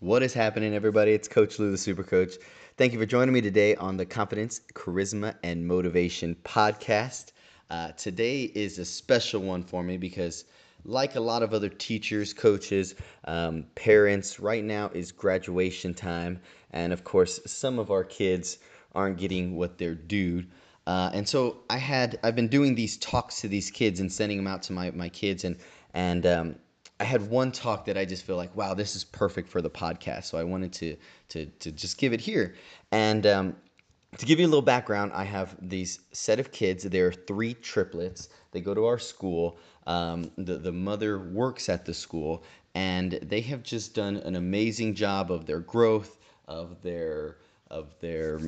What is happening, everybody? It's Coach Lou, the Super Coach. Thank you for joining me today on the Confidence, Charisma, and Motivation podcast. Uh, today is a special one for me because, like a lot of other teachers, coaches, um, parents, right now is graduation time. And of course, some of our kids aren't getting what they're due. Uh, and so I had I've been doing these talks to these kids and sending them out to my, my kids and and um, I had one talk that I just feel like, wow, this is perfect for the podcast. So I wanted to to to just give it here. And um, to give you a little background, I have these set of kids. They're three triplets. They go to our school. Um, the the mother works at the school, and they have just done an amazing job of their growth, of their of their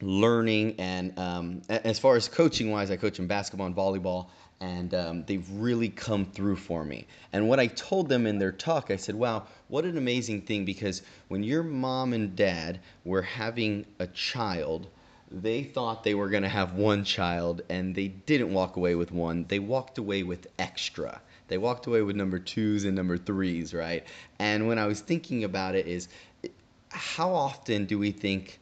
learning, and um, as far as coaching wise, I coach in basketball and volleyball and um, they've really come through for me. And what I told them in their talk, I said, wow, what an amazing thing because when your mom and dad were having a child, they thought they were going to have one child and they didn't walk away with one, they walked away with extra. They walked away with number twos and number threes, right? And when I was thinking about it, is how often do we think,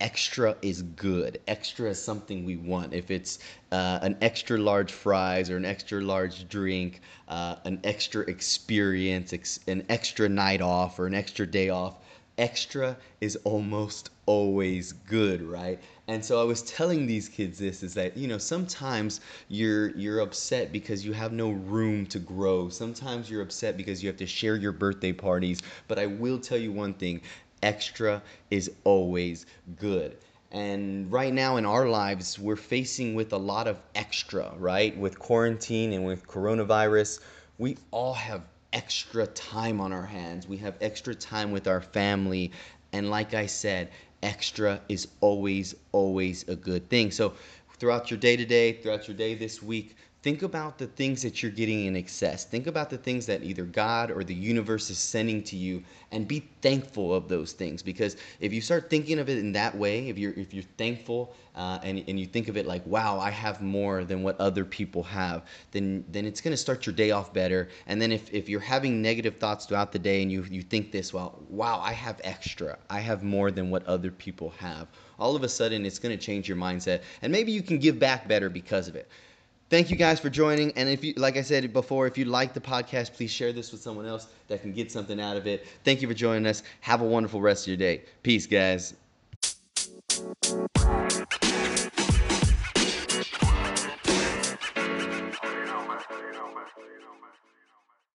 extra is good. Extra is something we want. If it's uh, an extra large fries or an extra large drink, uh, an extra experience, ex- an extra night off or an extra day off, extra is almost always good, right? And so I was telling these kids this is that you know sometimes you're you're upset because you have no room to grow. Sometimes you're upset because you have to share your birthday parties, but I will tell you one thing, extra is always good. And right now in our lives, we're facing with a lot of extra, right? With quarantine and with coronavirus, we all have extra time on our hands. We have extra time with our family. And like I said, extra is always, always a good thing. So throughout your day to day, throughout your day this week, Think about the things that you're getting in excess. Think about the things that either God or the universe is sending to you and be thankful of those things because if you start thinking of it in that way, if you're if you're thankful uh, and, and you think of it like, wow, I have more than what other people have, then then it's gonna start your day off better. And then if, if you're having negative thoughts throughout the day and you, you think this, well, wow, I have extra. I have more than what other people have. All of a sudden it's gonna change your mindset and maybe you can give back better because of it. Thank you guys for joining. And if you, like I said before, if you like the podcast, please share this with someone else that can get something out of it. Thank you for joining us. Have a wonderful rest of your day. Peace, guys.